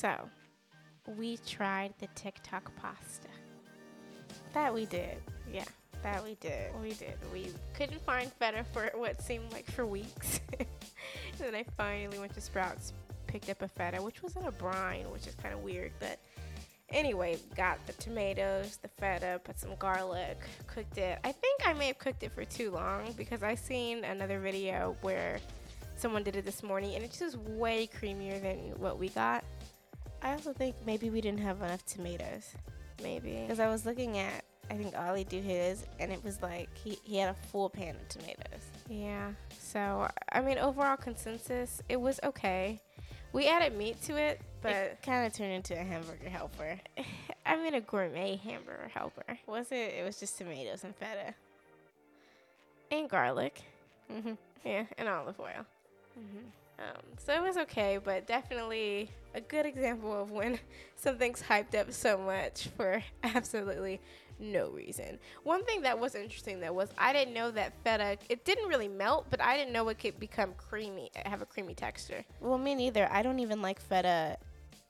So, we tried the TikTok pasta. That we did. Yeah, that we did. We did. We couldn't find feta for what seemed like for weeks. and then I finally went to Sprouts, picked up a feta, which was in a brine, which is kind of weird, but anyway, got the tomatoes, the feta, put some garlic, cooked it. I think I may have cooked it for too long because I seen another video where someone did it this morning and it's just way creamier than what we got. I also think maybe we didn't have enough tomatoes. Maybe. Because I was looking at, I think Ollie do his, and it was like he, he had a full pan of tomatoes. Yeah. So, I mean, overall consensus, it was okay. We added meat to it, but it kind of turned into a hamburger helper. I mean, a gourmet hamburger helper. Was it? It was just tomatoes and feta. And garlic. Mm-hmm. Yeah, and olive oil. Mm-hmm. Um, so it was okay, but definitely a good example of when something's hyped up so much for absolutely no reason. One thing that was interesting though was I didn't know that feta it didn't really melt, but I didn't know it could become creamy, have a creamy texture. Well, me neither. I don't even like feta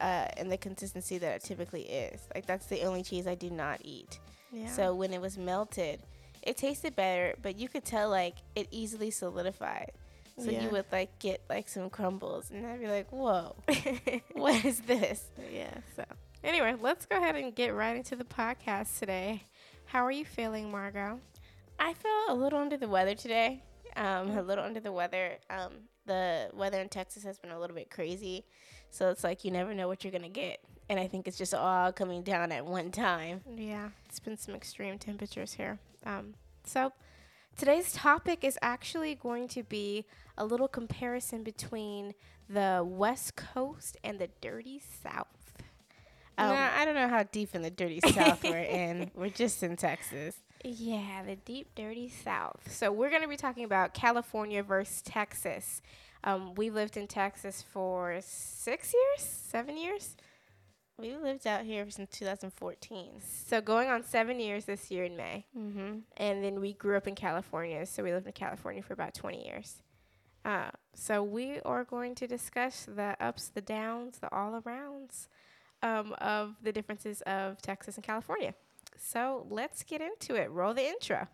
uh, in the consistency that it typically is. Like that's the only cheese I do not eat. Yeah. So when it was melted, it tasted better, but you could tell like it easily solidified. So yeah. you would like get like some crumbles, and I'd be like, "Whoa, what is this?" Yeah. So anyway, let's go ahead and get right into the podcast today. How are you feeling, Margot? I feel a little under the weather today. Um, a little under the weather. Um, the weather in Texas has been a little bit crazy, so it's like you never know what you're gonna get, and I think it's just all coming down at one time. Yeah, it's been some extreme temperatures here. Um, so Today's topic is actually going to be a little comparison between the West Coast and the Dirty South. Um, I don't know how deep in the Dirty South we're in. We're just in Texas. Yeah, the deep, dirty South. So we're going to be talking about California versus Texas. Um, we lived in Texas for six years, seven years. We lived out here since 2014. So going on seven years this year in May. Mm-hmm. And then we grew up in California. So we lived in California for about 20 years. Uh, so we are going to discuss the ups, the downs, the all arounds um, of the differences of Texas and California. So let's get into it. Roll the intro.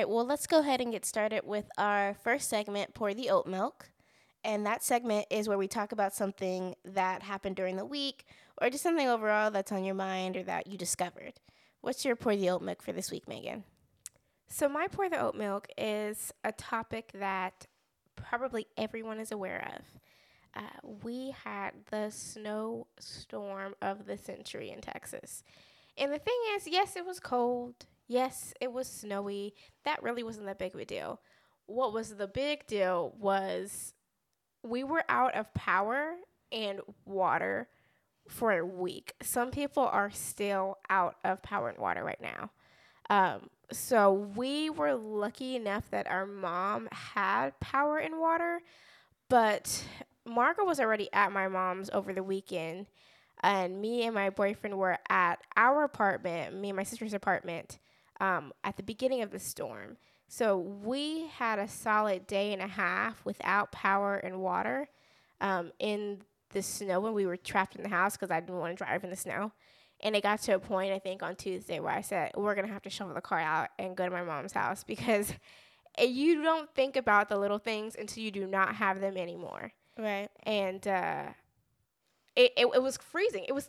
Right, well, let's go ahead and get started with our first segment, Pour the Oat Milk. And that segment is where we talk about something that happened during the week or just something overall that's on your mind or that you discovered. What's your Pour the Oat Milk for this week, Megan? So, my Pour the Oat Milk is a topic that probably everyone is aware of. Uh, we had the snowstorm of the century in Texas. And the thing is, yes, it was cold. Yes, it was snowy. That really wasn't that big of a deal. What was the big deal was we were out of power and water for a week. Some people are still out of power and water right now. Um, so we were lucky enough that our mom had power and water, but Margot was already at my mom's over the weekend, and me and my boyfriend were at our apartment, me and my sister's apartment, um, at the beginning of the storm. So we had a solid day and a half without power and water um, in the snow when we were trapped in the house because I didn't want to drive in the snow. And it got to a point, I think, on Tuesday where I said, we're going to have to shovel the car out and go to my mom's house because you don't think about the little things until you do not have them anymore. Right. And uh, it, it, it was freezing. It was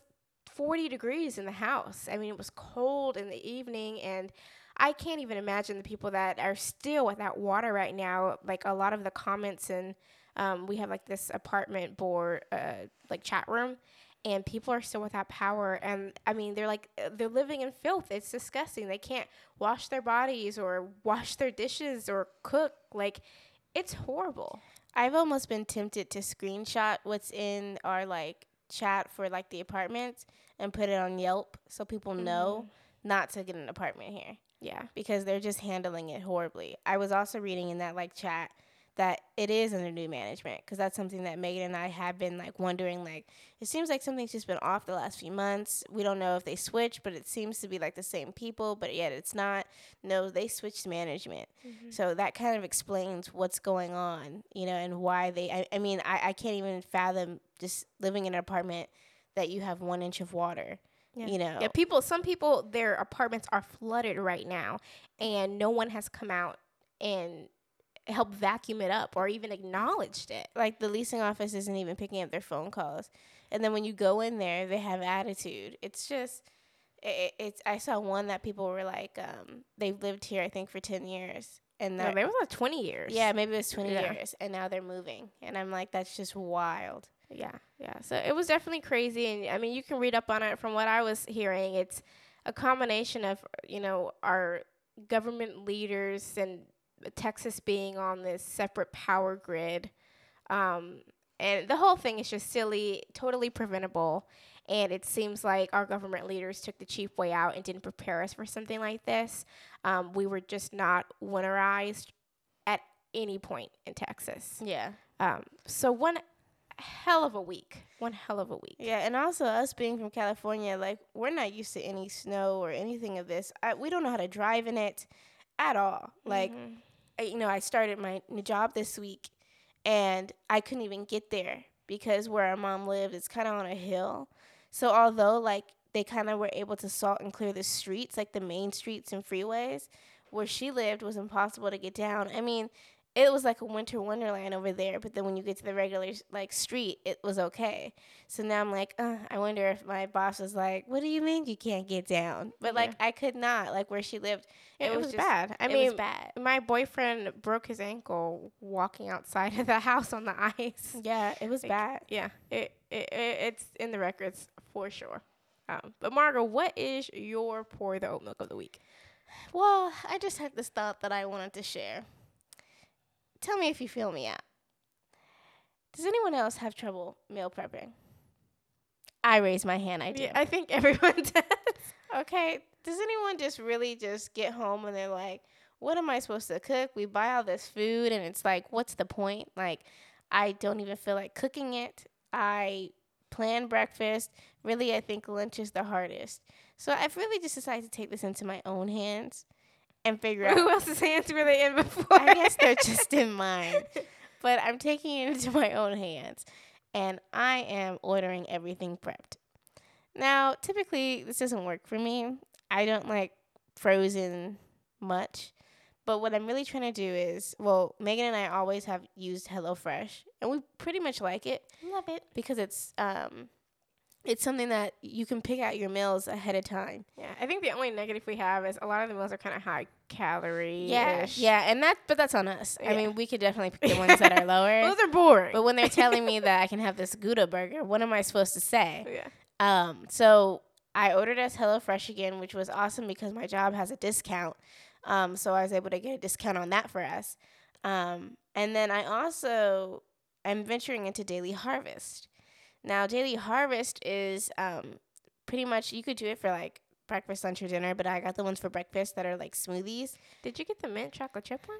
40 degrees in the house. I mean, it was cold in the evening, and I can't even imagine the people that are still without water right now. Like a lot of the comments, and um, we have like this apartment board, uh, like chat room, and people are still without power. And I mean, they're like, uh, they're living in filth. It's disgusting. They can't wash their bodies or wash their dishes or cook. Like, it's horrible. I've almost been tempted to screenshot what's in our like chat for like the apartments and put it on Yelp so people mm-hmm. know not to get an apartment here. Yeah. Because they're just handling it horribly. I was also reading in that like chat that it is under new management because that's something that Megan and I have been like wondering. Like, it seems like something's just been off the last few months. We don't know if they switched, but it seems to be like the same people, but yet it's not. No, they switched management. Mm-hmm. So that kind of explains what's going on, you know, and why they. I, I mean, I, I can't even fathom just living in an apartment that you have one inch of water. Yeah. You know, yeah. People, some people, their apartments are flooded right now, and no one has come out and help vacuum it up or even acknowledged it. Like the leasing office isn't even picking up their phone calls. And then when you go in there, they have attitude. It's just it, it's I saw one that people were like um they've lived here I think for 10 years and no, maybe it was like 20 years. Yeah, maybe it was 20 yeah. years and now they're moving. And I'm like that's just wild. Yeah. Yeah. So it was definitely crazy and I mean you can read up on it from what I was hearing. It's a combination of, you know, our government leaders and Texas being on this separate power grid. Um, and the whole thing is just silly, totally preventable. And it seems like our government leaders took the cheap way out and didn't prepare us for something like this. Um, we were just not winterized at any point in Texas. Yeah. Um, so one hell of a week. One hell of a week. Yeah, and also us being from California, like we're not used to any snow or anything of this. I, we don't know how to drive in it at all. Like mm-hmm you know, I started my new job this week and I couldn't even get there because where our mom lived is kind of on a hill. So although like they kind of were able to salt and clear the streets, like the main streets and freeways, where she lived was impossible to get down. I mean, it was like a winter wonderland over there but then when you get to the regular like street it was okay. So now i'm like uh, i wonder if my boss was like what do you mean you can't get down? But like i could not like where she lived. It, it was, was just, bad. I mean bad. my boyfriend broke his ankle walking outside of the house on the ice. Yeah it was like, bad. yeah. It, it, it, it's in the records for sure. Um, but margaret what is your pour the oat milk of the week? Well i just had this thought that i wanted to share Tell me if you feel me out. Does anyone else have trouble meal prepping? I raise my hand. I do. Yeah, I think everyone does. okay. Does anyone just really just get home and they're like, what am I supposed to cook? We buy all this food and it's like, what's the point? Like, I don't even feel like cooking it. I plan breakfast. Really, I think lunch is the hardest. So I've really just decided to take this into my own hands and figure out who else's hands were they in before. I guess they're just in mine. But I'm taking it into my own hands and I am ordering everything prepped. Now, typically this doesn't work for me. I don't like frozen much. But what I'm really trying to do is, well, Megan and I always have used HelloFresh, and we pretty much like it. Love it because it's um, it's something that you can pick out your meals ahead of time. Yeah, I think the only negative we have is a lot of the meals are kind of high calorie. Yeah, yeah, and that but that's on us. Yeah. I mean, we could definitely pick the ones that are lower. Those are boring. But when they're telling me that I can have this Gouda burger, what am I supposed to say? Yeah. Um. So I ordered us HelloFresh again, which was awesome because my job has a discount. Um. So I was able to get a discount on that for us. Um. And then I also am venturing into Daily Harvest. Now, Daily Harvest is um, pretty much you could do it for like breakfast, lunch, or dinner, but I got the ones for breakfast that are like smoothies. Did you get the mint chocolate chip one?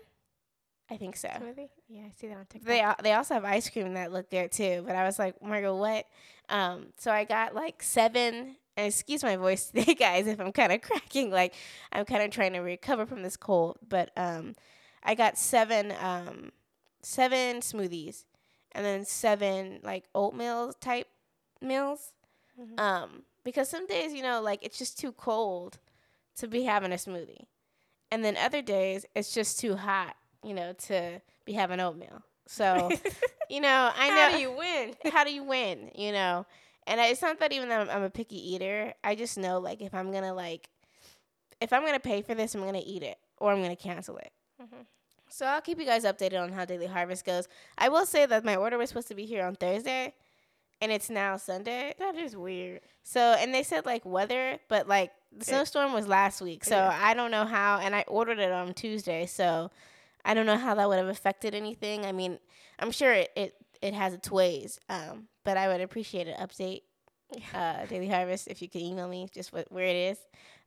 I think so. Smoothie? Yeah, I see that on TikTok. They they also have ice cream that look good too, but I was like, Margo, what? Um, so I got like seven. And excuse my voice today, guys, if I'm kind of cracking. Like I'm kind of trying to recover from this cold, but um, I got seven um, seven smoothies and then seven like oatmeal type meals. Mm-hmm. Um, because some days, you know, like it's just too cold to be having a smoothie. And then other days it's just too hot, you know, to be having oatmeal. So, you know, I know How do you win? how do you win, you know? And it's not that even that I'm, I'm a picky eater. I just know like if I'm going to like if I'm going to pay for this, I'm going to eat it or I'm going to cancel it. Mm-hmm. So I'll keep you guys updated on how Daily Harvest goes. I will say that my order was supposed to be here on Thursday, and it's now Sunday. That is weird. So and they said like weather, but like the snowstorm was last week, so yeah. I don't know how. And I ordered it on Tuesday, so I don't know how that would have affected anything. I mean, I'm sure it it, it has its ways, um, but I would appreciate an update. Uh, Daily Harvest, if you could email me just what, where it is.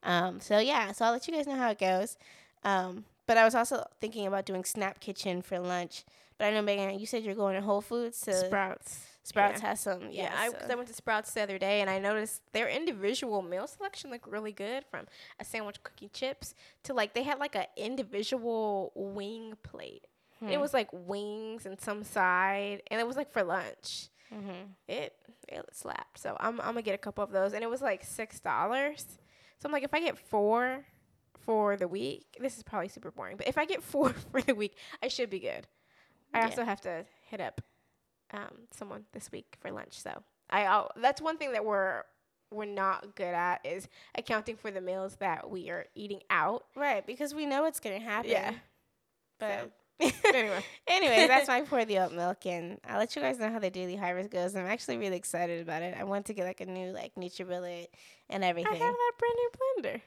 Um, so yeah, so I'll let you guys know how it goes. Um, but I was also thinking about doing Snap Kitchen for lunch, But I know Megan, you said you're going to Whole Foods to Sprouts. Sprouts Yeah. has some. Yeah, Yeah, I, so- I went to Sprouts the other day and I noticed their individual meal selection looked really good from a sandwich cookie chips to like they had like an individual wing plate. And It Hmm. was like wings and some side and it was like for lunch. Mhm. It it slapped. So I'm I'm gonna get a couple of those and it was like six dollars. So I'm like if I get four for the week, this is probably super boring, but if I get four for the week, I should be good. I Yeah. also have to hit up um, someone this week for lunch. So I I'll, that's one thing that we're we're not good at is accounting for the meals that we are eating out. Right, because we know it's gonna happen. Yeah. But Anyway. anyway, that's my pour the oat milk, and I'll let you guys know how the daily harvest goes. I'm actually really excited about it. I want to get like a new like NutriBullet and everything. I have that brand new blender.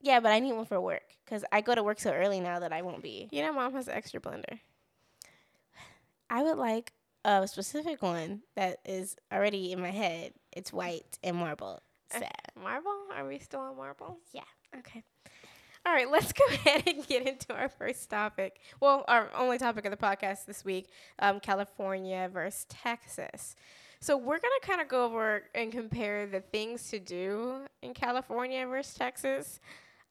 Yeah, but I need one for work because I go to work so early now that I won't be. You know, mom has an extra blender. I would like a specific one that is already in my head. It's white and marble. Uh, Marble? Are we still on marble? Yeah. Okay. All right, let's go ahead and get into our first topic. Well, our only topic of the podcast this week um, California versus Texas. So, we're going to kind of go over and compare the things to do in California versus Texas.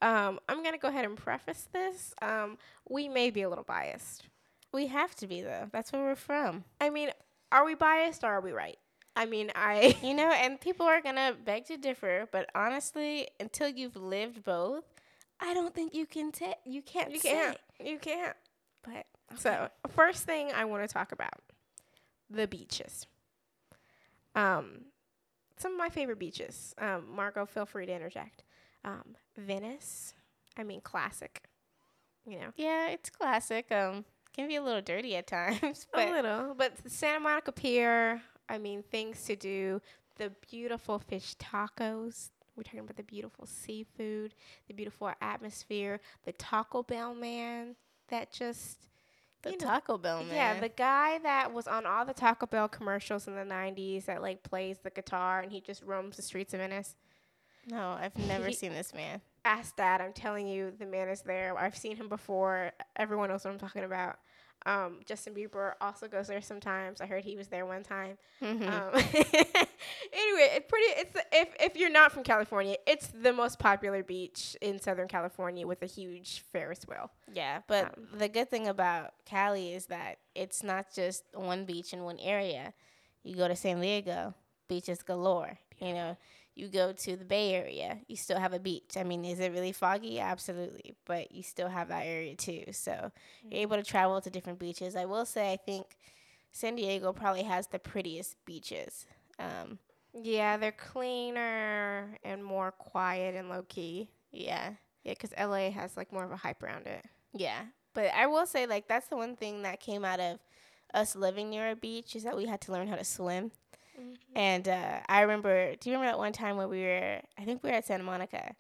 Um, I'm going to go ahead and preface this. Um, we may be a little biased. we have to be though. That's where we're from. I mean, are we biased or are we right? I mean, I. You know, and people are gonna beg to differ, but honestly, until you've lived both, I don't think you can say you can't. You can't. You can't. But So, first thing I want to talk about the beaches. Um, some of my favorite beaches. Um, feel free to interject. Um, Venice, I mean, classic. You know, yeah, it's classic. Um, can be a little dirty at times, but a little, but the Santa Monica Pier. I mean, things to do. The beautiful fish tacos. We're talking about the beautiful seafood, the beautiful atmosphere, the Taco Bell man that just the you know, Taco Bell man. Yeah, the guy that was on all the Taco Bell commercials in the '90s that like plays the guitar and he just roams the streets of Venice. No, I've never He- seen this man. Ask Dad. I'm telling you, the man is there. I've seen him before. Everyone knows what I'm talking about. Um, Justin Bieber also goes there sometimes. I heard he was there one time. Mhm. Um, anyway, it's pretty. It's if if you're not from California, it's the most popular beach in Southern California with a huge Ferris wheel. yeah, but um, the good thing about Cali is that it's not just one beach in one area. You go to San Diego, beaches galore. You know, you go to the Bay Area, you still have a beach. I mean, is it really foggy? Absolutely, but you still have that area too. So you're able to travel to different beaches. I will say, I think San Diego probably has the prettiest beaches. Um, Yeah, they're cleaner and more quiet and low key. yeah, Yeah, because LA has like more of a hype around it. yeah. But I will say, like, that's the one thing that came out of us living near a beach is that we had to learn how to swim. And uh, I remember, do you remember that one time when we were, I think we were at Santa Monica,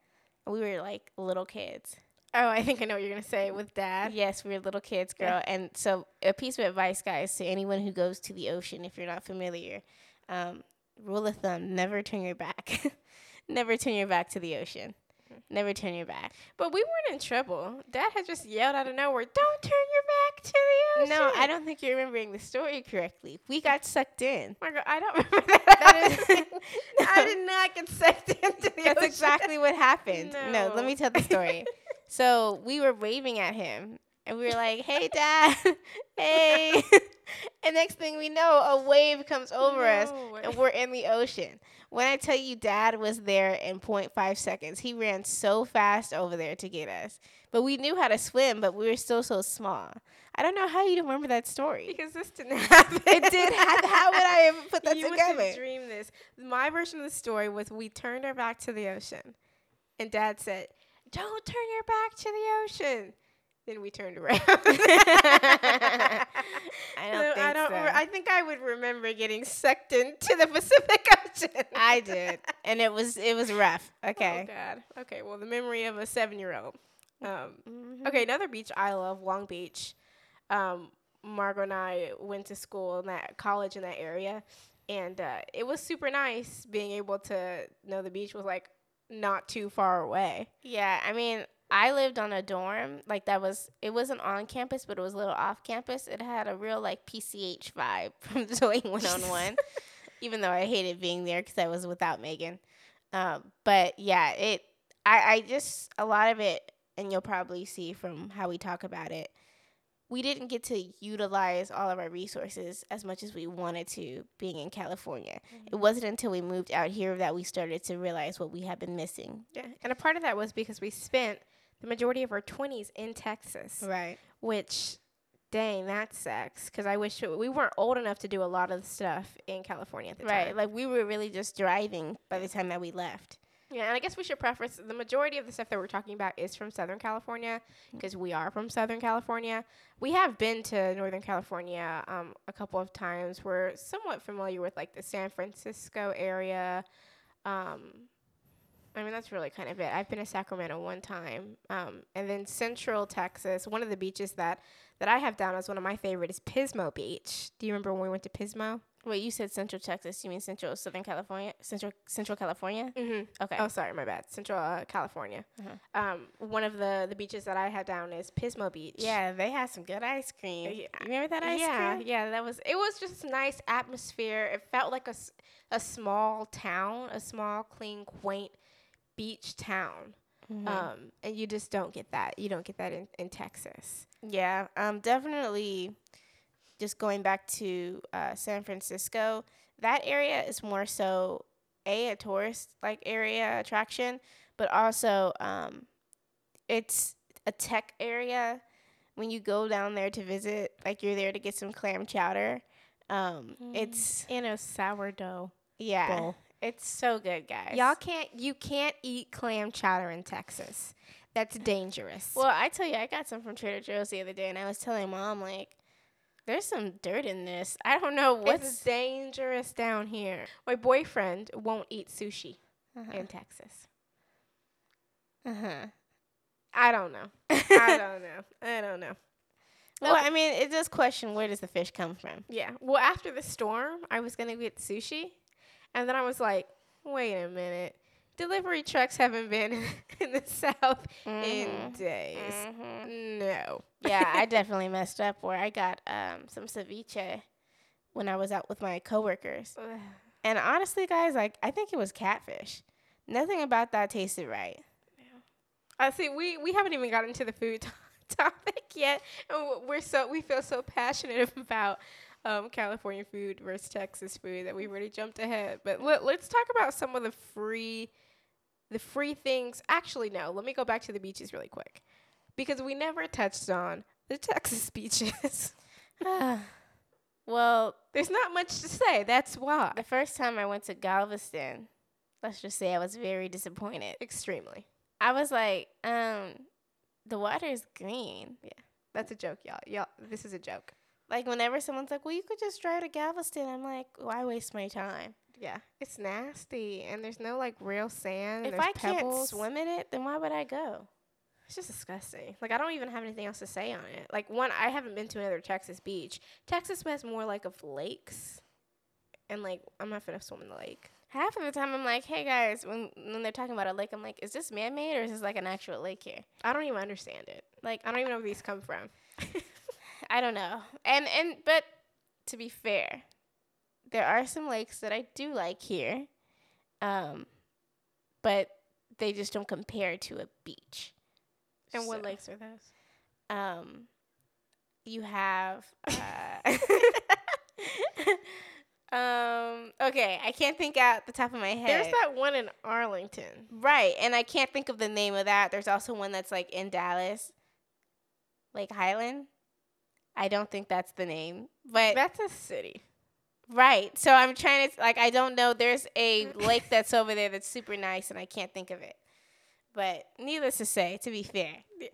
and we were like little kids. Oh, I think I know what you're gonna say with dad. Yes, we were little kids, girl. Yeah. And so, a piece of advice, guys, to anyone who goes to the ocean, if you're not familiar, um, rule of thumb: never turn your back. never turn your back to the ocean. Never turn your back. But we weren't in trouble. Dad had just yelled out of nowhere, "Don't turn your back to the ocean." No, I don't think you're remembering the story correctly. We got sucked in. Margo, I don't remember that. That is- happening. I did not get sucked into the That's ocean. exactly what happened. No. let me tell the story. so we were waving at him and we were like, hey, dad. hey. and next thing we know, a wave comes over us way. and we're in the ocean. When I tell you dad was there in 0.5 seconds, he ran so fast over there to get us. But we knew how to swim, but we were still so small. I don't know how you remember that story. because this didn't happen. It did happen. How would I ever put that you together? would just dream this. My version of the story was we turned our back to the ocean, and Dad said, "Don't turn your back to the ocean." Then we turned around. I don't So think I don't. so. re- I think I would remember getting sucked into the Pacific Ocean. I did, and it was it was rough. Okay. Oh God. Okay. Well, the memory of a seven-year-old. Um, Mhm. okay, another beach I love, Long Beach. Um, Margot and I went to school in that college in that area, and uh, it was super nice being able to know the beach was like not too far away. Yeah, I mean, I lived on a dorm, like that was it wasn't on campus, but it was a little off campus. It had a real like PCH vibe from doing one on one, even though I hated being there because I was without Megan. Um, but yeah, it I I just a lot of it, and you'll probably see from how we talk about it. We didn't get to utilize all of our resources as much as we wanted to being in California. Mm-hmm. It wasn't until we moved out here that we started to realize what we had been missing. Yeah. And a part of that was because we spent the majority of our 20s in Texas. Right. Which, dang, that sucks. Because I wish we weren't old enough to do a lot of the stuff in California at the right. time. Like, we were really just driving by the time that we left. Yeah, and I guess we should preface the majority of the stuff that we're talking about is from Southern California because we are from Southern California. We have been to Northern California um, a couple of times. We're somewhat familiar with like the San Francisco area. Um, I mean, that's really kind of it. I've been to Sacramento one time, um, and then Central Texas. One of the beaches that that I have down as one of my favorite is Pismo Beach. Do you remember when we went to Pismo? Wait, you said Central Texas. You mean Central Southern California? Central Central California? Mm-hmm. Okay. Oh, sorry, my bad. Central uh, California. Uh-huh. Um, one of the the beaches that I had down is Pismo Beach. Yeah, they had some good ice cream. Yeah. You remember that ice yeah, cream? Yeah, that was. It was just nice atmosphere. It felt like a a small town, a small, clean, quaint beach town. Mm-hmm. Um, and you just don't get that. You don't get that in, in Texas. Yeah, um, definitely. Just going back to uh, San Francisco, that area is more so a a tourist like area attraction, but also um, it's a tech area. When you go down there to visit, like you're there to get some clam chowder. Um, mm. It's in a sourdough. Yeah, bowl. It's so good, guys. Y'all can't you can't eat clam chowder in Texas. That's dangerous. Well, I tell you, I got some from Trader Joe's the other day, and I was telling mom like, "There's some dirt in this. I don't know what's it's dangerous down here." My boyfriend won't eat sushi uh-huh. in Texas. Uh huh. I don't know. I don't know. I don't know. Well, I mean, it does question where does the fish come from? Yeah. Well, after the storm, I was gonna get sushi, and then I was like, wait a minute. Delivery trucks haven't been in the South mm-hmm. in days. Mm-hmm. No. yeah, I definitely messed up where I got um, some ceviche when I was out with my coworkers. and honestly, guys, like I think it was catfish. Nothing about that tasted right. I see. We we haven't even gotten to the food t- topic yet, and we're so we feel so passionate about um, California food versus Texas food that we really jumped ahead. But let, let's talk about some of the free, the free things. Actually, no. Let me go back to the beaches really quick, because we never touched on the Texas beaches. well, there's not much to say. That's why. The first time I went to Galveston, let's just say I was very disappointed. Extremely. I was like, um, the water is green. Yeah. That's a joke, y'all. Y'all, this is a joke. Like whenever someone's like, "Well, you could just drive to Galveston," I'm like, "Why waste my time?" Yeah, it's nasty, and there's no like real sand. If I pebbles. can't swim in it, then why would I go? It's just disgusting. Like I don't even have anything else to say on it. Like one, I haven't been to another Texas beach. Texas has more like of lakes, and like I'm not gonna swim in the lake. Half of the time, I'm like, "Hey guys," when when they're talking about a lake, I'm like, "Is this man made or is this like an actual lake here?" I don't even understand it. Like I don't even know where these come from. I don't know. And and but to be fair, there are some lakes that I do like here. Um but they just don't compare to a beach. And so, what lakes are those? Um you have uh, Um, okay, I can't think out the top of my head. There's that one in Arlington. Right, and I can't think of the name of that. There's also one that's like in Dallas. Lake Highland. I don't think that's the name, but that's a city. Right. So I'm trying to like I don't know. There's a lake that's over there that's super nice, and I can't think of it. But needless to say, to be fair.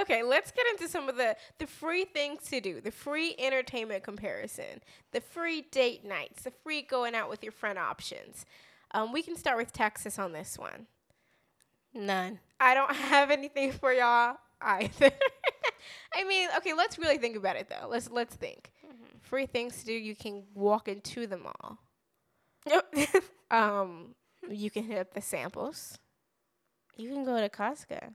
okay, let's get into some of the the free things to do, the free entertainment comparison, the free date nights, the free going out with your friend options. Um, we can start with Texas on this one. None. I don't have anything for y'all either. I mean, okay, let's really think about it though. Let's let's think. Mm-hmm. Free things to do. You can walk into the mall. Yep. um, you can hit up the samples. You can go to Costco.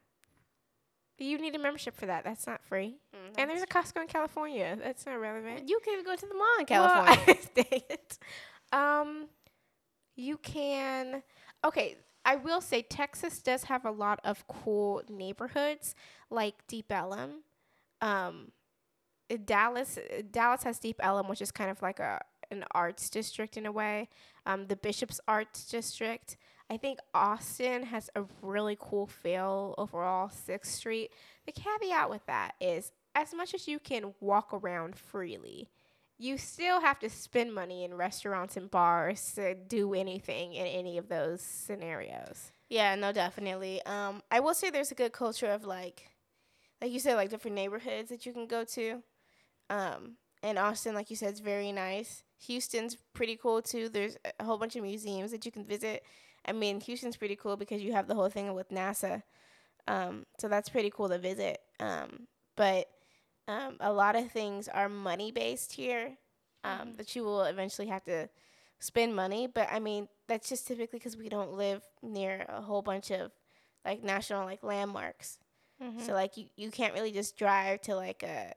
You need a membership for that. That's not free. Mm-hmm. And there's a Costco in California. That's not relevant. You can go to the mall in California. Well, dang it. Um, you can. Okay, I will say Texas does have a lot of cool neighborhoods like Deep Ellum. Um, Dallas Dallas has Deep Ellum, which is kind of like a an arts district in a way. Um, the Bishop's Arts District. I think Austin has a really cool feel overall, 6th Street. The caveat with that is as much as you can walk around freely, you still have to spend money in restaurants and bars to do anything in any of those scenarios. Yeah, no, definitely. Um, I will say there's a good culture of like, like you said, like different neighborhoods that you can go to. Um, and Austin, like you said, is very nice. Houston's pretty cool too. There's a whole bunch of museums that you can visit. I mean, Houston's pretty cool because you have the whole thing with NASA. Um, so that's pretty cool to visit. Um, but um, a lot of things are money based here um, mm-hmm. that you will eventually have to spend money. But I mean, that's just typically because we don't live near a whole bunch of like national like landmarks. Mm-hmm. So like you, you can't really just drive to like a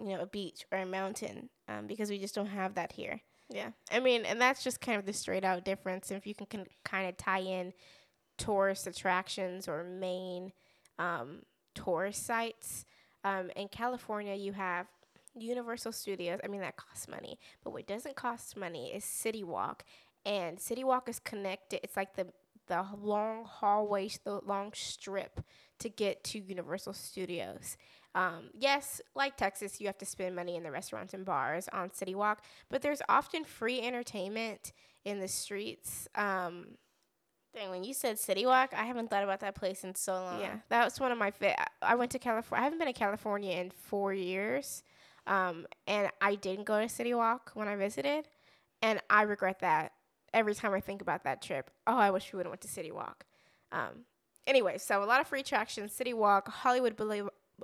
you know a beach or a mountain um, because we just don't have that here. Yeah. I mean, and that's just kind of the straight out difference. If you can, can kind of tie in tourist attractions or main um, tourist sites. Um, in California, you have Universal Studios. I mean, that costs money. But what doesn't cost money is City Walk. And City Walk is connected. It's like the the long hallway, the long strip to get to Universal Studios. Um, yes, like Texas, you have to spend money in the restaurants and bars on City Walk, but there's often free entertainment in the streets. Um, Dang, when you said City Walk, I haven't thought about that place in so long. Yeah, that was one of my. Fa- I went to California. I haven't been to California in four years, um, and I didn't go to City Walk when I visited, and I regret that every time I think about that trip. Oh, I wish we would have went to City Walk. Um, anyway, so a lot of free attractions: City Walk, Hollywood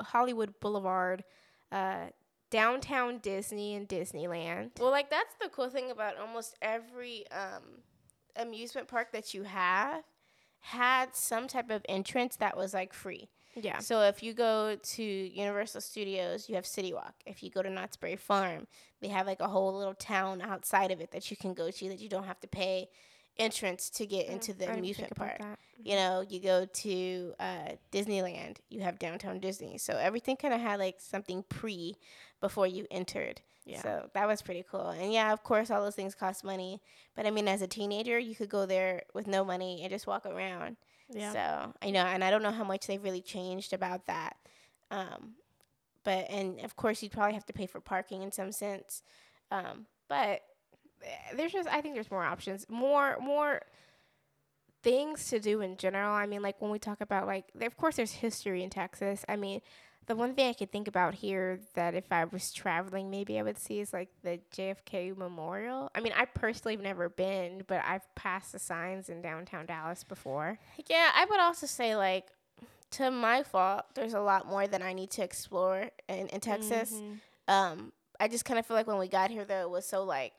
Hollywood Boulevard, uh, downtown Disney and Disneyland. Well, like that's the cool thing about almost every um, amusement park that you have had some type of entrance that was like free. Yeah. So if you go to Universal Studios, you have City Walk. If you go to Knott's Berry Farm, they have like a whole little town outside of it that you can go to that you don't have to pay entrance to get into the amusement park. You know, you go to uh, Disneyland, you have downtown Disney. So everything kind of had like something pre before you entered. Yeah. So that was pretty cool. And yeah, of course, all those things cost money. But I mean, as a teenager, you could go there with no money and just walk around. Yeah. So I know, and I don't know how much they've really changed about that. Um, but and of course, you'd probably have to pay for parking in some sense. Um, but there's just I think there's more options, more more things to do in general. I mean, like when we talk about like, of course, there's history in Texas. I mean, the one thing I could think about here that if I was traveling, maybe I would see is like the JFK Memorial. I mean, I personally have never been, but I've passed the signs in downtown Dallas before. Yeah, I would also say like to my fault, there's a lot more that I need to explore in, in Texas. Mm-hmm. Um, I just kind of feel like when we got here, though, it was so like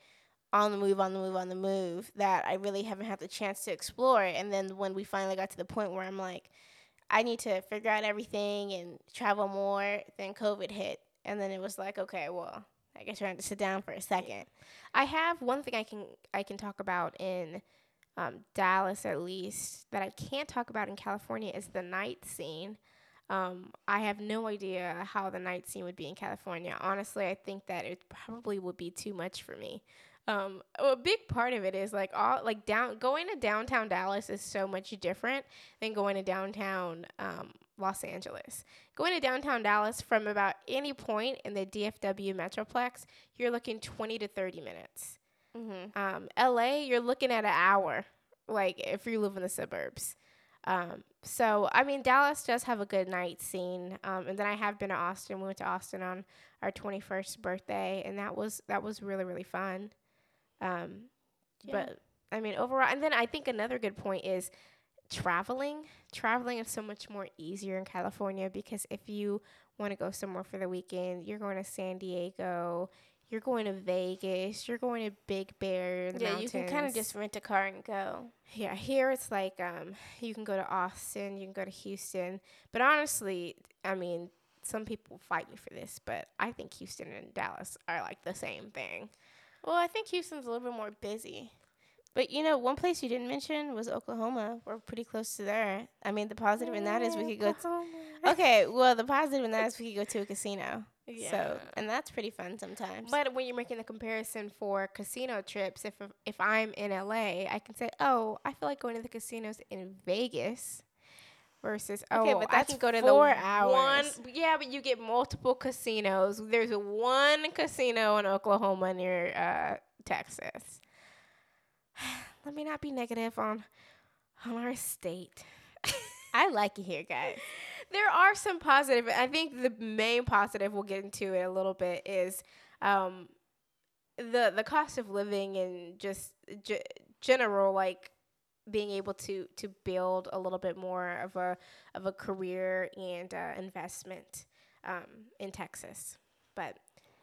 on the move, on the move, on the move that I really haven't had the chance to explore. And then when we finally got to the point where I'm like, I need to figure out everything and travel more, then COVID hit. And then it was like, okay, well, I guess we're going to sit down for a second. I have one thing I can I can talk about in um, Dallas at least that I can't talk about in California is the night scene. Um, I have no idea how the night scene would be in California. Honestly, I think that it probably would be too much for me. Um, a big part of it is like all like down going to downtown Dallas is so much different than going to downtown um, Los Angeles. Going to downtown Dallas from about any point in the DFW Metroplex, you're looking 20 to 30 minutes. Mm-hmm. Um, LA, you're looking at an hour, like if you live in the suburbs. Um, so I mean, Dallas does have a good night scene. Um, and then I have been to Austin. We went to Austin on our 21st birthday, and that was that was really really fun. Um, yeah. But I mean, overall, and then I think another good point is traveling. Traveling is so much more easier in California because if you want to go somewhere for the weekend, you're going to San Diego, you're going to Vegas, you're going to Big Bear. yeah, mountains. you can kind of just rent a car and go. Yeah, here it's like um, you can go to Austin, you can go to Houston, but honestly, I mean, some people fight me for this, but I think Houston and Dallas are like the same thing. Well, I think Houston's a little bit more busy. But you know, one place you didn't mention was Oklahoma. We're pretty close to there. I mean, the positive in that is we could go. To, okay, well, the positive in that is we could go to a casino. Yeah. So, and that's pretty fun sometimes. But when you're making the comparison for casino trips, if if I'm in LA, I can say, "Oh, I feel like going to the casinos in Vegas." Versus, okay, oh, but I can go to four the hours. one. Yeah, but you get multiple casinos. There's one casino in Oklahoma near uh, Texas. Let me not be negative on on our state. I like it here, guys there are some positive. I think the main positive we'll get into it a little bit is um, the the cost of living and just g- general like being able to to build a little bit more of a of a career and uh, investment um, in Texas. But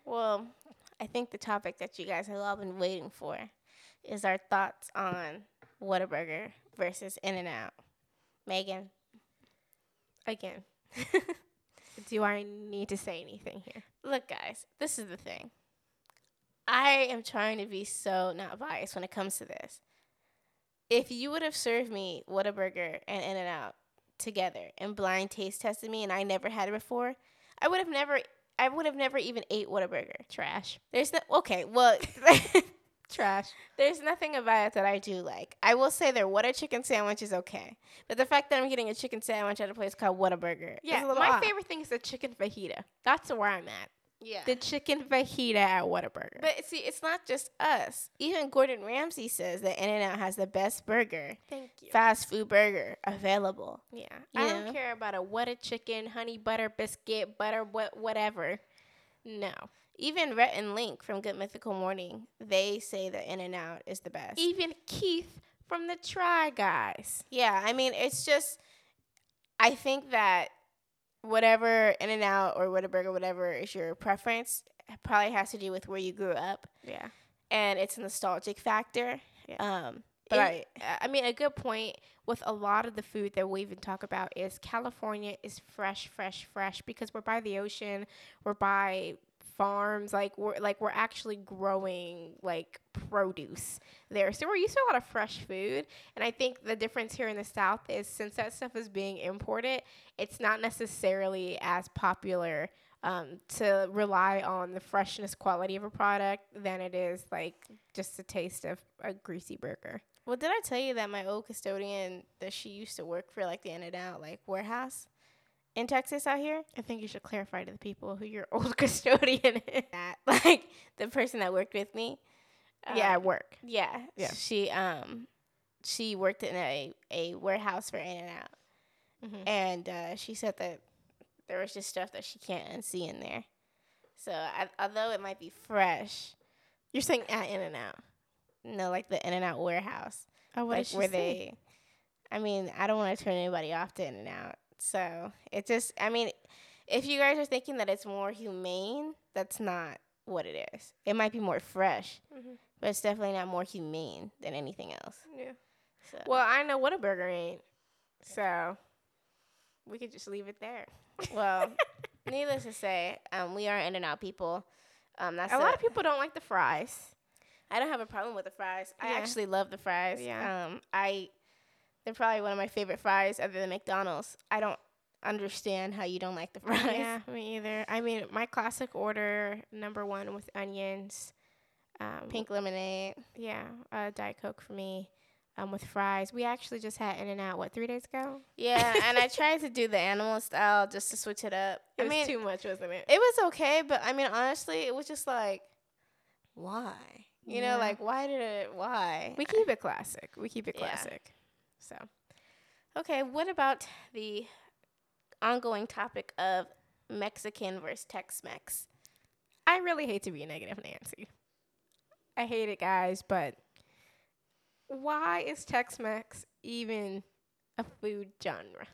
well, I think the topic that you guys have all been waiting for is our thoughts on Whataburger versus In and Out. Megan, again. Do I need to say anything here? Look, guys, this is the thing. I am trying to be so not biased when it comes to this. If you would have served me Whataburger and In and Out together and blind taste tested me and I never had it before, I would have never I would have never even ate Whataburger. Trash. There's no okay, well Trash. There's nothing about it that I do like. I will say their What a Chicken sandwich is okay. But the fact that I'm getting a chicken sandwich at a place called Whataburger. Yeah, my odd. favorite thing is the chicken fajita. That's where I'm at. Yeah. The chicken fajita at Whataburger. But see, it's not just us. Even Gordon Ramsay says that In N Out has the best burger. Thank you. Fast food burger available. Yeah. You I know? don't care about a what a chicken, honey butter biscuit, butter what whatever. No. Even Rhett and Link from Good Mythical Morning, they say that In and Out is the best. Even Keith from the Try Guys. Yeah, I mean, it's just, I think that whatever In and Out or Whataburger, whatever is your preference, probably has to do with where you grew up. Yeah. And it's a nostalgic factor. Yeah. Um, but I, I mean, a good point with a lot of the food that we even talk about is California is fresh, fresh, fresh because we're by the ocean, we're by farms like we're like we're actually growing like produce there. So we're used to a lot of fresh food and i think the difference here in the south is since that stuff is being imported it's not necessarily as popular um, to rely on the freshness quality of a product than it is like just a taste of a greasy burger. Well did i tell you that my old custodian that she used to work for like the in and out like warehouse in Texas out here. I think you should clarify to the people who your old custodian is. That like the person that worked with me. Um, yeah, at work. Yeah. Yeah. She um she worked in a, a warehouse for In and Out. Mm-hmm. And uh, she said that there was just stuff that she can't see in there. So I, although it might be fresh, you're saying at In and Out. No, like the In and Out warehouse. Oh, what like where they I mean, I don't want to turn anybody off to In and Out. So it just, I mean, if you guys are thinking that it's more humane, that's not what it is. It might be more fresh, mm-hmm. but it's definitely not more humane than anything else. Yeah. So. Well, I know what a burger ain't. So we could just leave it there. Well, needless to say, um, we are in and out people. Um, that's a, a lot of people don't like the fries. I don't have a problem with the fries. Yeah. I actually love the fries. Yeah. Um, I they're probably one of my favorite fries other than McDonald's. I don't understand how you don't like the fries. Yeah, me either. I mean, my classic order number one with onions, um, pink lemonade. Yeah, uh, diet coke for me. Um, with fries. We actually just had In and Out what three days ago. Yeah, and I tried to do the animal style just to switch it up. It I was mean, too much, wasn't it? It was okay, but I mean, honestly, it was just like, why? You yeah. know, like why did it? Why? We keep it classic. We keep it classic. So, okay, what about the ongoing topic of Mexican versus Tex Mex? I really hate to be a negative Nancy. I hate it, guys, but why is Tex Mex even a food genre?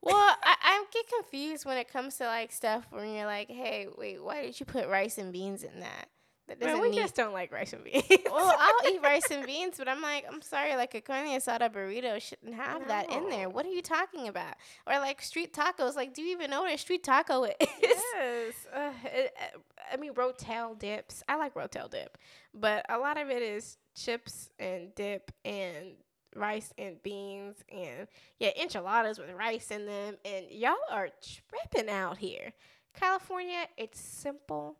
Well, I, I get confused when it comes to like stuff when you're like, hey, wait, why did you put rice and beans in that? That doesn't Man, we need... just don't like rice and beans. well, I'll eat rice and beans, but I'm like, I'm sorry, like a carne asada burrito shouldn't have no. that in there. What are you talking about? Or like street tacos. Like, do you even know what a street taco is? Yes. Uh, it, uh, I mean, rotel dips. I like rotel dip, but a lot of it is chips and dip and rice and beans and yeah, enchiladas with rice in them. And y'all are tripping out here. California, it's simple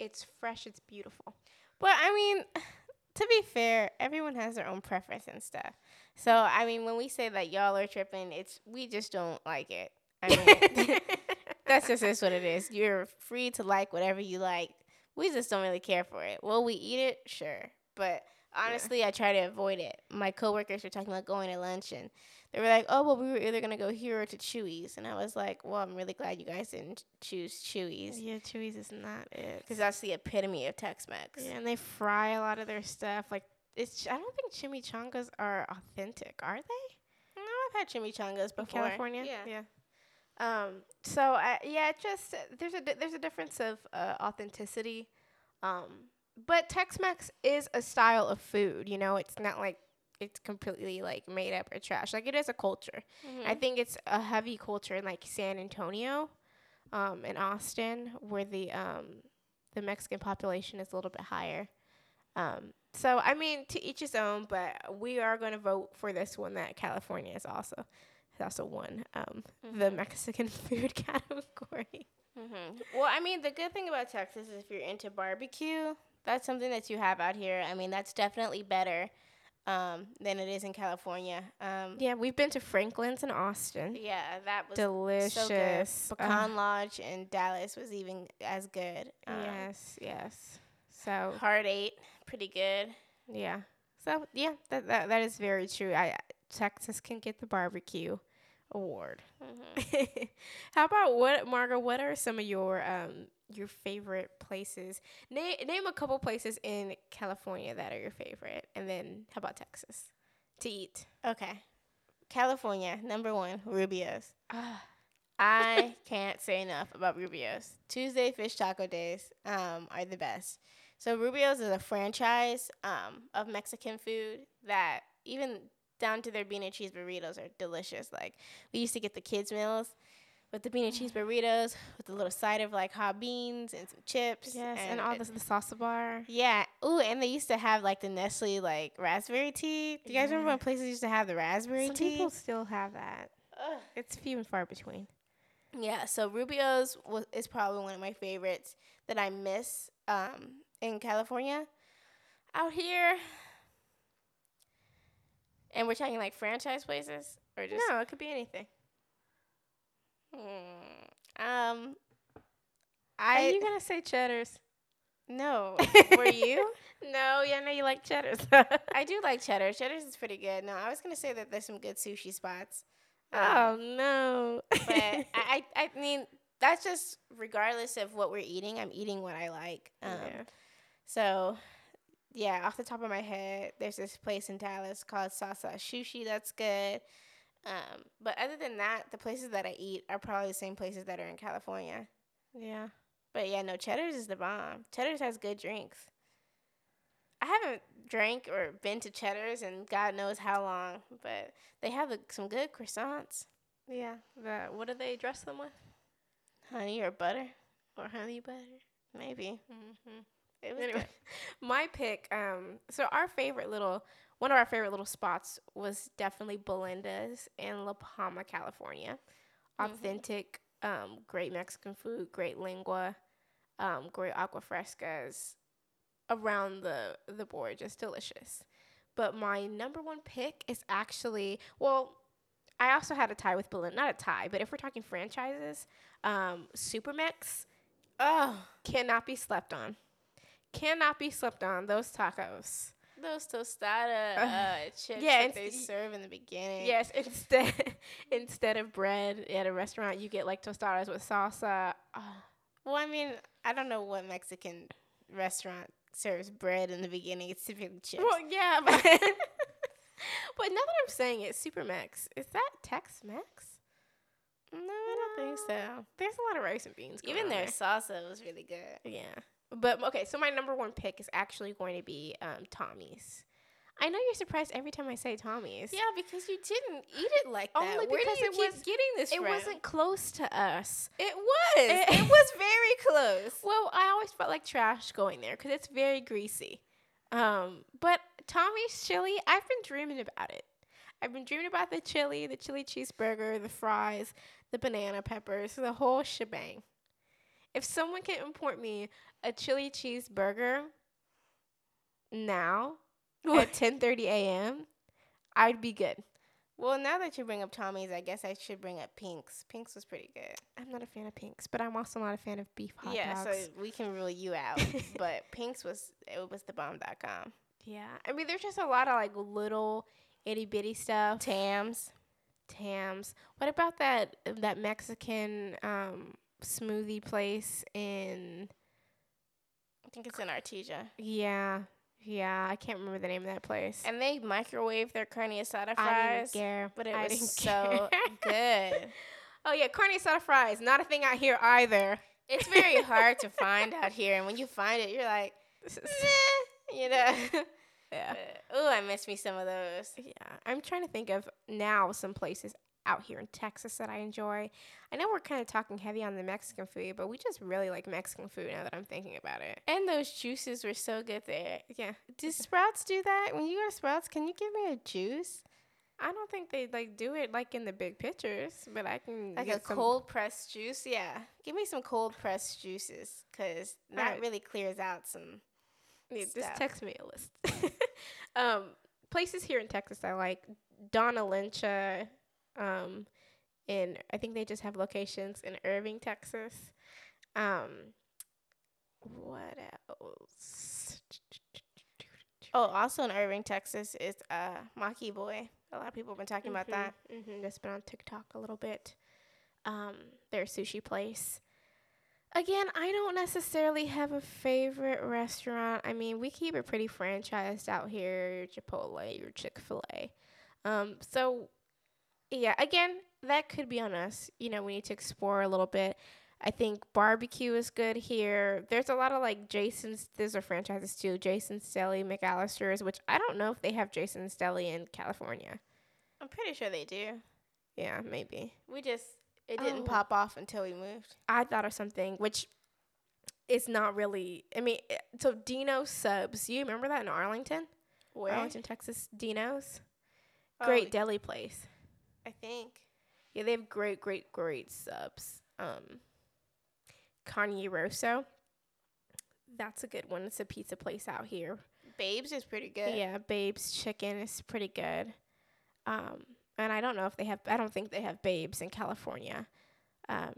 it's fresh. It's beautiful. But I mean, to be fair, everyone has their own preference and stuff. So I mean, when we say that y'all are tripping, it's we just don't like it. I mean, that's just is what it is. You're free to like whatever you like. We just don't really care for it. Will we eat it? Sure, but honestly, yeah. I try to avoid it. My coworkers were talking about going to lunch and they were like, "Oh, well, we were either gonna go here or to Chuy's," and I was like, "Well, I'm really glad you guys didn't choose Chuy's." Yeah, Chuy's is not it because that's the epitome of Tex-Mex. Yeah, and they fry a lot of their stuff. Like, it's I don't think chimichangas are authentic, are they? No, I've had chimichangas before. In California, yeah, yeah. Um, so I, yeah, just there's a there's a difference of uh, authenticity. Um, but Tex-Mex is a style of food. You know, it's not like it's completely like made up or trash. Like it is a culture. Mm-hmm. I think it's a heavy culture in like San Antonio, um, and Austin, where the um, the Mexican population is a little bit higher. Um, so I mean, to each his own. But we are going to vote for this one that California is also has also won um, mm-hmm. the Mexican food category. Mm-hmm. Well, I mean, the good thing about Texas is if you're into barbecue, that's something that you have out here. I mean, that's definitely better um, than it is in California. Um, yeah, we've been to Franklin's in Austin. Yeah, that was delicious. So Pecan uh, Lodge in Dallas was even as good. Um, yes, yes. So Hurtado, pretty good. Yeah. So yeah, that that, that is very true. I Texas can get the barbecue award. Mm-hmm. How about what, Margot? What are some of your um your favorite places? Name name a couple places in California that are your favorite, and then how about Texas to eat? Okay, California number one, Rubio's. Ah. I can't say enough about Rubio's. Tuesday fish taco days um, are the best. So Rubio's is a franchise um, of Mexican food that even down to their bean and cheese burritos are delicious. Like we used to get the kids meals with the bean and cheese burritos with a little side of like hot beans and some chips. Yes, and, and all this the salsa bar. Yeah. Ooh, and they used to have like the Nestea like raspberry tea. Do you guys yeah. remember when places used to have the raspberry Some tea? people still have that. Ugh. It's few and far between. Yeah, so Rubio's was, is probably one of my favorites that I miss um, in California. Out here, and we're talking like franchise places or just no, it could be anything. Hmm. Um, I. Are you gonna say Cheddar's? No. Were you? no. Yeah, no. You like Cheddar's. I do like Cheddar. Cheddar's is pretty good. No, I was gonna say that there's some good sushi spots. Um, oh no. but I, I, I mean, that's just regardless of what we're eating. I'm eating what I like. Um, yeah. So yeah, off the top of my head, there's this place in Dallas called Sasa Sushi that's good. Um, but other than that, the places that I eat are probably the same places that are in California. Yeah. But yeah, no, Cheddar's is the bomb. Cheddar's has good drinks. I haven't drank or been to Cheddar's in God knows how long, but they have a, some good croissants. Yeah. The, what do they dress them with? Honey or butter? Or honey butter? Maybe. Mm-hmm. It was anyway, my pick. Um, so our favorite little, one of our favorite little spots was definitely Belinda's in La Palma, California. Mm-hmm. Authentic, um, great Mexican food, great lengua, um, great agua frescas, around the the board, just delicious. But my number one pick is actually well, I also had a tie with Belinda, not a tie, but if we're talking franchises, um, Supermex, oh, cannot be slept on cannot be slept on. Those tacos. Those tostada uh, chips yeah, that they serve in the beginning. Yes, instead instead of bread at a restaurant, you get like tostadas with salsa. Uh, well, I mean, I don't know what Mexican restaurant serves bread in the beginning. It's typically chips. Well, yeah, but but now that I'm saying it, Supermex is that Tex-Mex? No, I don't think so. There's a lot of rice and beans. Even their there. salsa was really good. Yeah. But okay, so my number one pick is actually going to be um, Tommy's. I know you're surprised every time I say Tommy's. Yeah, because you didn't eat it like that. Only Where because it was- getting this It from? wasn't close to us. It was. It- It, was very close. Well, I always felt like trash going there because it's very greasy. Um, but Tommy's chili, I've been dreaming about it. I've been dreaming about the chili, the chili cheeseburger, the fries, the banana peppers, the whole shebang. If someone can import me a chili cheeseburger now at 10:30 a.m., I'd be good. Well, now that you bring up Tommy's, I guess I should bring up Pink's. Pink's was pretty good. I'm not a fan of pinks, but I'm also not a fan of beef hot yeah, dogs. so we can rule you out. but Pink's was it was the bomb.com. Yeah, I mean, there's just a lot of like little itty bitty stuff. Tams. Tams. What about that that Mexican um, smoothie place in? I think it's in Artesia. Yeah, yeah. I can't remember the name of that place. And they microwave their carne asada fries. I didn't care, But it I was so good. Oh yeah, carne asada fries. Not a thing out here either. It's very hard to find out here, and when you find it, you're like, you know. yeah. oh, I miss me some of those. Yeah, I'm trying to think of now some places out here in Texas that I enjoy. I know we're kind of talking heavy on the Mexican food, but we just really like Mexican food now that I'm thinking about it. And those juices were so good there. Yeah, Do Sprouts do that? When you go to Sprouts, can you give me a juice? I don't think they like do it like in the big pictures, but I can Like a cold pressed juice? Yeah. Give me some cold pressed juices because that Alright. really clears out some. Yeah, just text me a list. um, places here in Texas I like Donna Lyncha, um, in I think they just have locations in Irving, Texas. Um, what else? Oh, also in Irving, Texas is uh, Maki Boy. A lot of people have been talking about that. Mm-hmm. That's been on TikTok a little bit. Um, their sushi place. Again, I don't necessarily have a favorite restaurant. I mean, we keep it pretty franchised out here, your Chipotle, your Chick Fil A. Um, so yeah, again, that could be on us. You know, we need to explore a little bit. I think barbecue is good here. There's a lot of like Jason's. There's are franchises too. Jason's Deli, McAllister's, which I don't know if they have Jason's Deli in California. I'm pretty sure they do. Yeah, maybe. We just, it didn't Oh. pop off until we moved. I thought of something which is not really. I mean, eh, so Dino Subs. You remember that in Arlington, Where? Arlington, Texas? Dino's, Oh, great deli place. I think. Yeah, they have great, great, great subs. Um, Cane Rosso. That's a good one. It's a pizza place out here. Babes is pretty good. Yeah, Babes Chicken is pretty good. Um, and I don't know if they have. I don't think they have Babes in California. Um.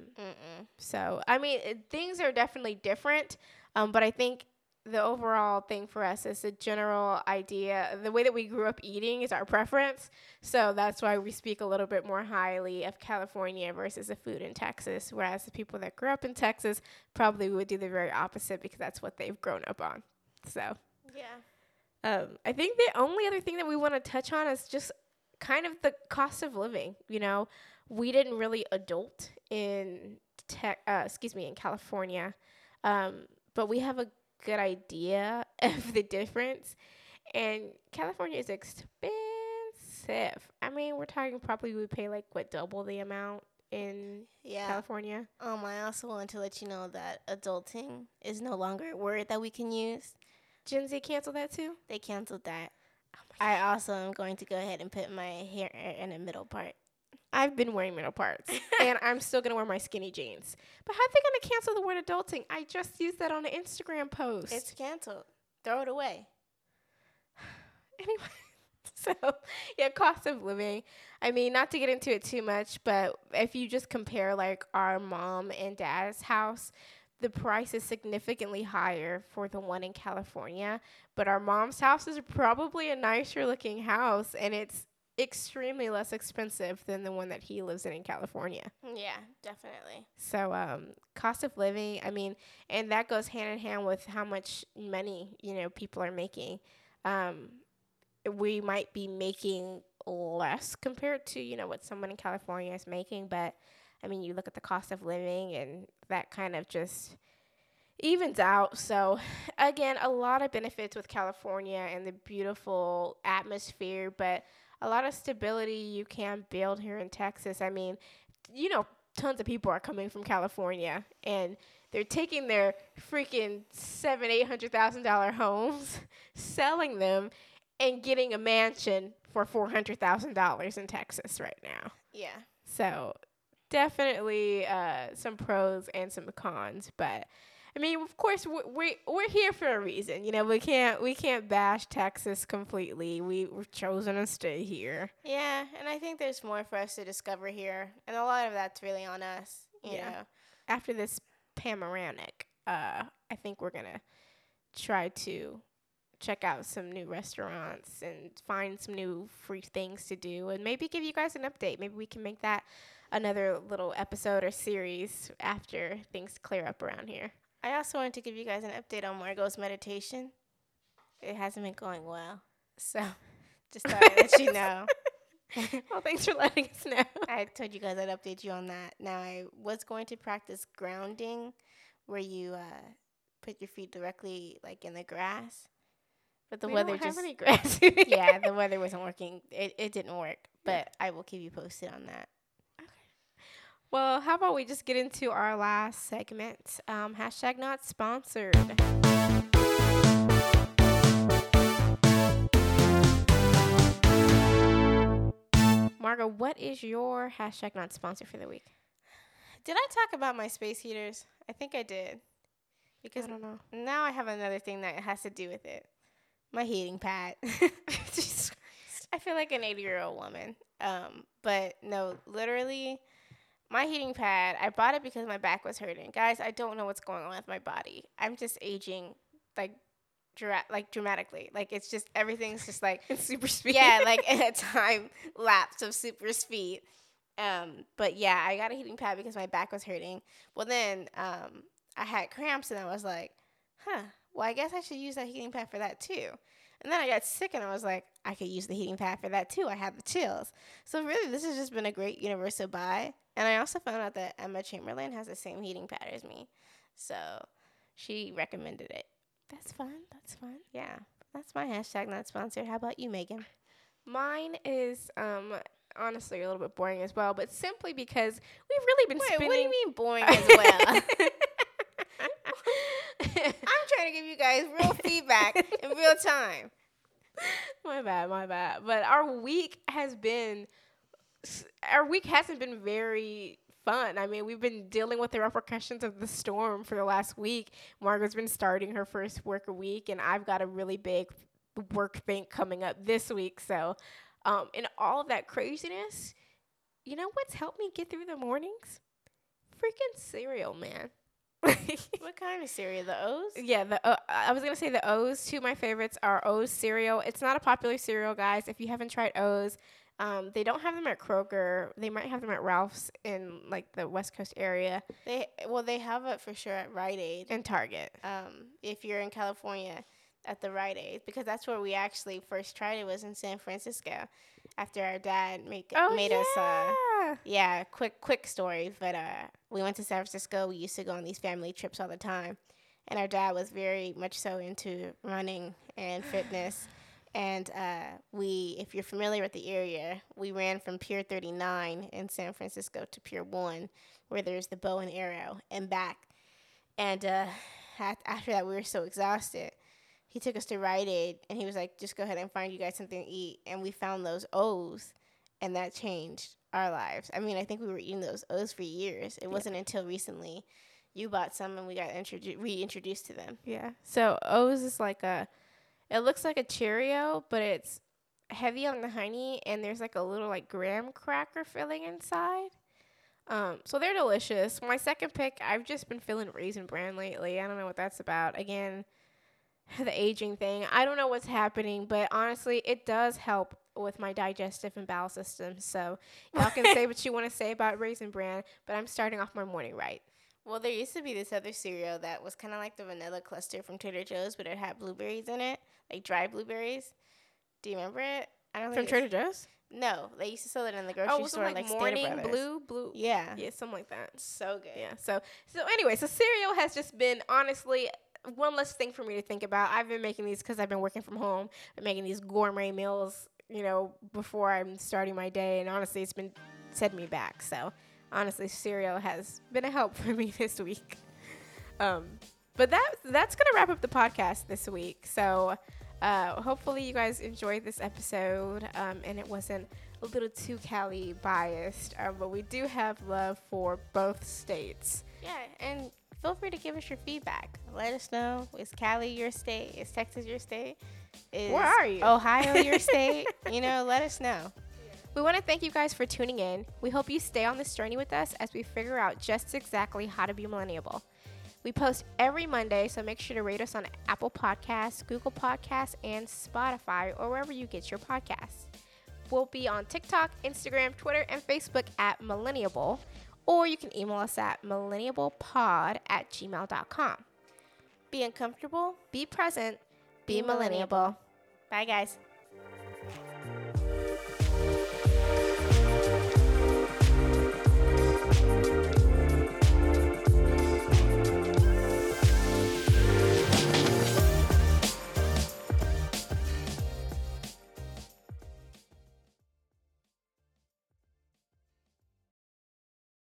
So I mean, it, things are definitely different. Um, but I think the overall thing for us is the general idea. The way that we grew up eating is our preference. So that's why we speak a little bit more highly of California versus the food in Texas. Whereas the people that grew up in Texas probably would do the very opposite because that's what they've grown up on. So Yeah. um, I think the only other thing that we want to touch on is just kind of the cost of living. You know, we didn't really adult in tech, uh, excuse me, in California, um, but we have a good idea of the difference. And California is expensive. I mean, we're talking probably we pay like what double the amount in Yeah. California. Um, I also want to let you know that adulting is no longer a word that we can use. Gen Z canceled that too. They canceled that. Oh I also am going to go ahead and put my hair in the middle part. I've been wearing middle parts, and I'm still gonna wear my skinny jeans. But how are they gonna cancel the word adulting? I just used that on an Instagram post. It's canceled. Throw it away. anyway. So yeah, cost of living. I mean, not to get into it too much, but if you just compare like our mom and dad's house, the price is significantly higher for the one in California. But our mom's house is probably a nicer looking house, and it's extremely less expensive than the one that he lives in in California. Yeah, definitely. So, um, cost of living, I mean, and that goes hand in hand with how much money, you know, people are making. Um, we might be making less compared to, you know, what someone in California is making, but I mean, you look at the cost of living and that kind of just evens out. So, again, a lot of benefits with California and the beautiful atmosphere, but a lot of stability you can build here in Texas. I mean, you know, tons of people are coming from California and they're taking their freaking seven, eight hundred thousand dollar homes, selling them, and getting a mansion for four hundred thousand dollars in Texas right now. Yeah. So definitely uh, some pros and some cons, but I mean, of course, we we we're here for a reason. You know, we can't we can't bash Texas completely. We we've chosen to stay here. Yeah, and I think there's more for us to discover here, and a lot of that's really on us. yeah. Know. After this panoramic, uh, I think we're gonna try to check out some new restaurants and find some new free things to do, and maybe give you guys an update. Maybe we can make that another little episode or series after things clear up around here. I also wanted to give you guys an update on Margot's meditation. It hasn't been going well. So just thought I'd let you know. well, thanks for letting us know. I told you guys I'd update you on that. Now, I was going to practice grounding where you uh, put your feet directly like in the grass. But the we weather just Any grass. yeah, the weather wasn't working. It it didn't work. But I will keep you posted on that. Well, how about we just get into our last segment? Um, hashtag not sponsored. Margot, what is your hashtag not sponsored for the week? Did I talk about my space heaters? I think I did. Because I don't know. Now I have another thing that has to do with it. My heating pad. I feel like an 80 year old woman. Um, but no, literally my heating pad, I bought it because my back was hurting. Guys, I don't know what's going on with my body. I'm just aging like dra- like dramatically. Like it's just everything's just like super speed. Yeah, like in a time lapse of super speed. Um, but yeah, I got a heating pad because my back was hurting. Well, then um, I had cramps and I was like, huh, well, I guess I should use that heating pad for that too. And then I got sick and I was like, I could use the heating pad for that too. I had the chills. So really, this has just been a great universal buy. And I also found out that Emma Chamberlain has the same heating pad as me. So she recommended it. That's fun. That's fun. Yeah. That's my hashtag not sponsored. How about you, Megan? Mine is um honestly a little bit boring as well, but simply because we've really been Wait, spinning. What do you mean boring as well? I'm trying to give you guys real feedback in real time. My bad, my bad. But our week has been our week hasn't been very fun. I mean, we've been dealing with the repercussions of the storm for the last week. Margot's been starting her first work week, and I've got a really big work thing coming up this week. So, um, in all of that craziness, you know what's helped me get through the mornings? Freaking cereal, man. what kind of cereal? The O's? Yeah, the uh, I was gonna say the O's. Two of my favorites are O's cereal. It's not a popular cereal, guys. If you haven't tried O's, um, they don't have them at Kroger. They might have them at Ralph's in like the West Coast area. They well, they have it for sure at Rite Aid and Target. Um, if you're in California, at the Rite Aid because that's where we actually first tried it was in San Francisco, after our dad make oh, made yeah. us. Uh, yeah, quick quick story, but uh, we went to San Francisco. We used to go on these family trips all the time, and our dad was very much so into running and fitness. And uh, we, if you're familiar with the area, we ran from Pier 39 in San Francisco to Pier 1, where there's the bow and arrow, and back. And uh, after that, we were so exhausted. He took us to Rite Aid, and he was like, just go ahead and find you guys something to eat. And we found those O's, and that changed our lives. I mean, I think we were eating those O's for years. It yeah. wasn't until recently you bought some and we got introdu- reintroduced to them. Yeah. So O's is like a it looks like a Cheerio, but it's heavy on the honey, and there's like a little like graham cracker filling inside. Um, so they're delicious. My second pick, I've just been feeling raisin bran lately. I don't know what that's about. Again, the aging thing. I don't know what's happening, but honestly, it does help with my digestive and bowel system. So y'all can say what you want to say about raisin bran, but I'm starting off my morning right. Well, there used to be this other cereal that was kind of like the vanilla cluster from Trader Joe's, but it had blueberries in it, like dry blueberries. Do you remember it? I don't from Trader Joe's. No, they used to sell it in the oh, grocery oh, store, like, like morning blue, blue. Yeah, yeah, something like that. So good. Yeah. So so anyway, so cereal has just been honestly one less thing for me to think about. I've been making these because I've been working from home. I'm making these gourmet meals, you know, before I'm starting my day, and honestly, it's been set me back. So honestly, cereal has been a help for me this week. Um, but that that's gonna wrap up the podcast this week. So uh, hopefully you guys enjoyed this episode, um, and it wasn't a little too Cali biased. Um, but we do have love for both states. Yeah, and feel free to give us your feedback. Let us know. Is Cali your state? Is Texas your state? Is Where are you? Ohio your state? You know, let us know. We want to thank you guys for tuning in. We hope you stay on this journey with us as we figure out just exactly how to be millennial. We post every Monday, so make sure to rate us on Apple Podcasts, Google Podcasts, and Spotify, or wherever you get your podcasts. We'll be on TikTok, Instagram, Twitter, and Facebook at Millenniable, or you can email us at millenniablepod at gmail.com. Be uncomfortable, be present, be, be millenniable. Bye, guys.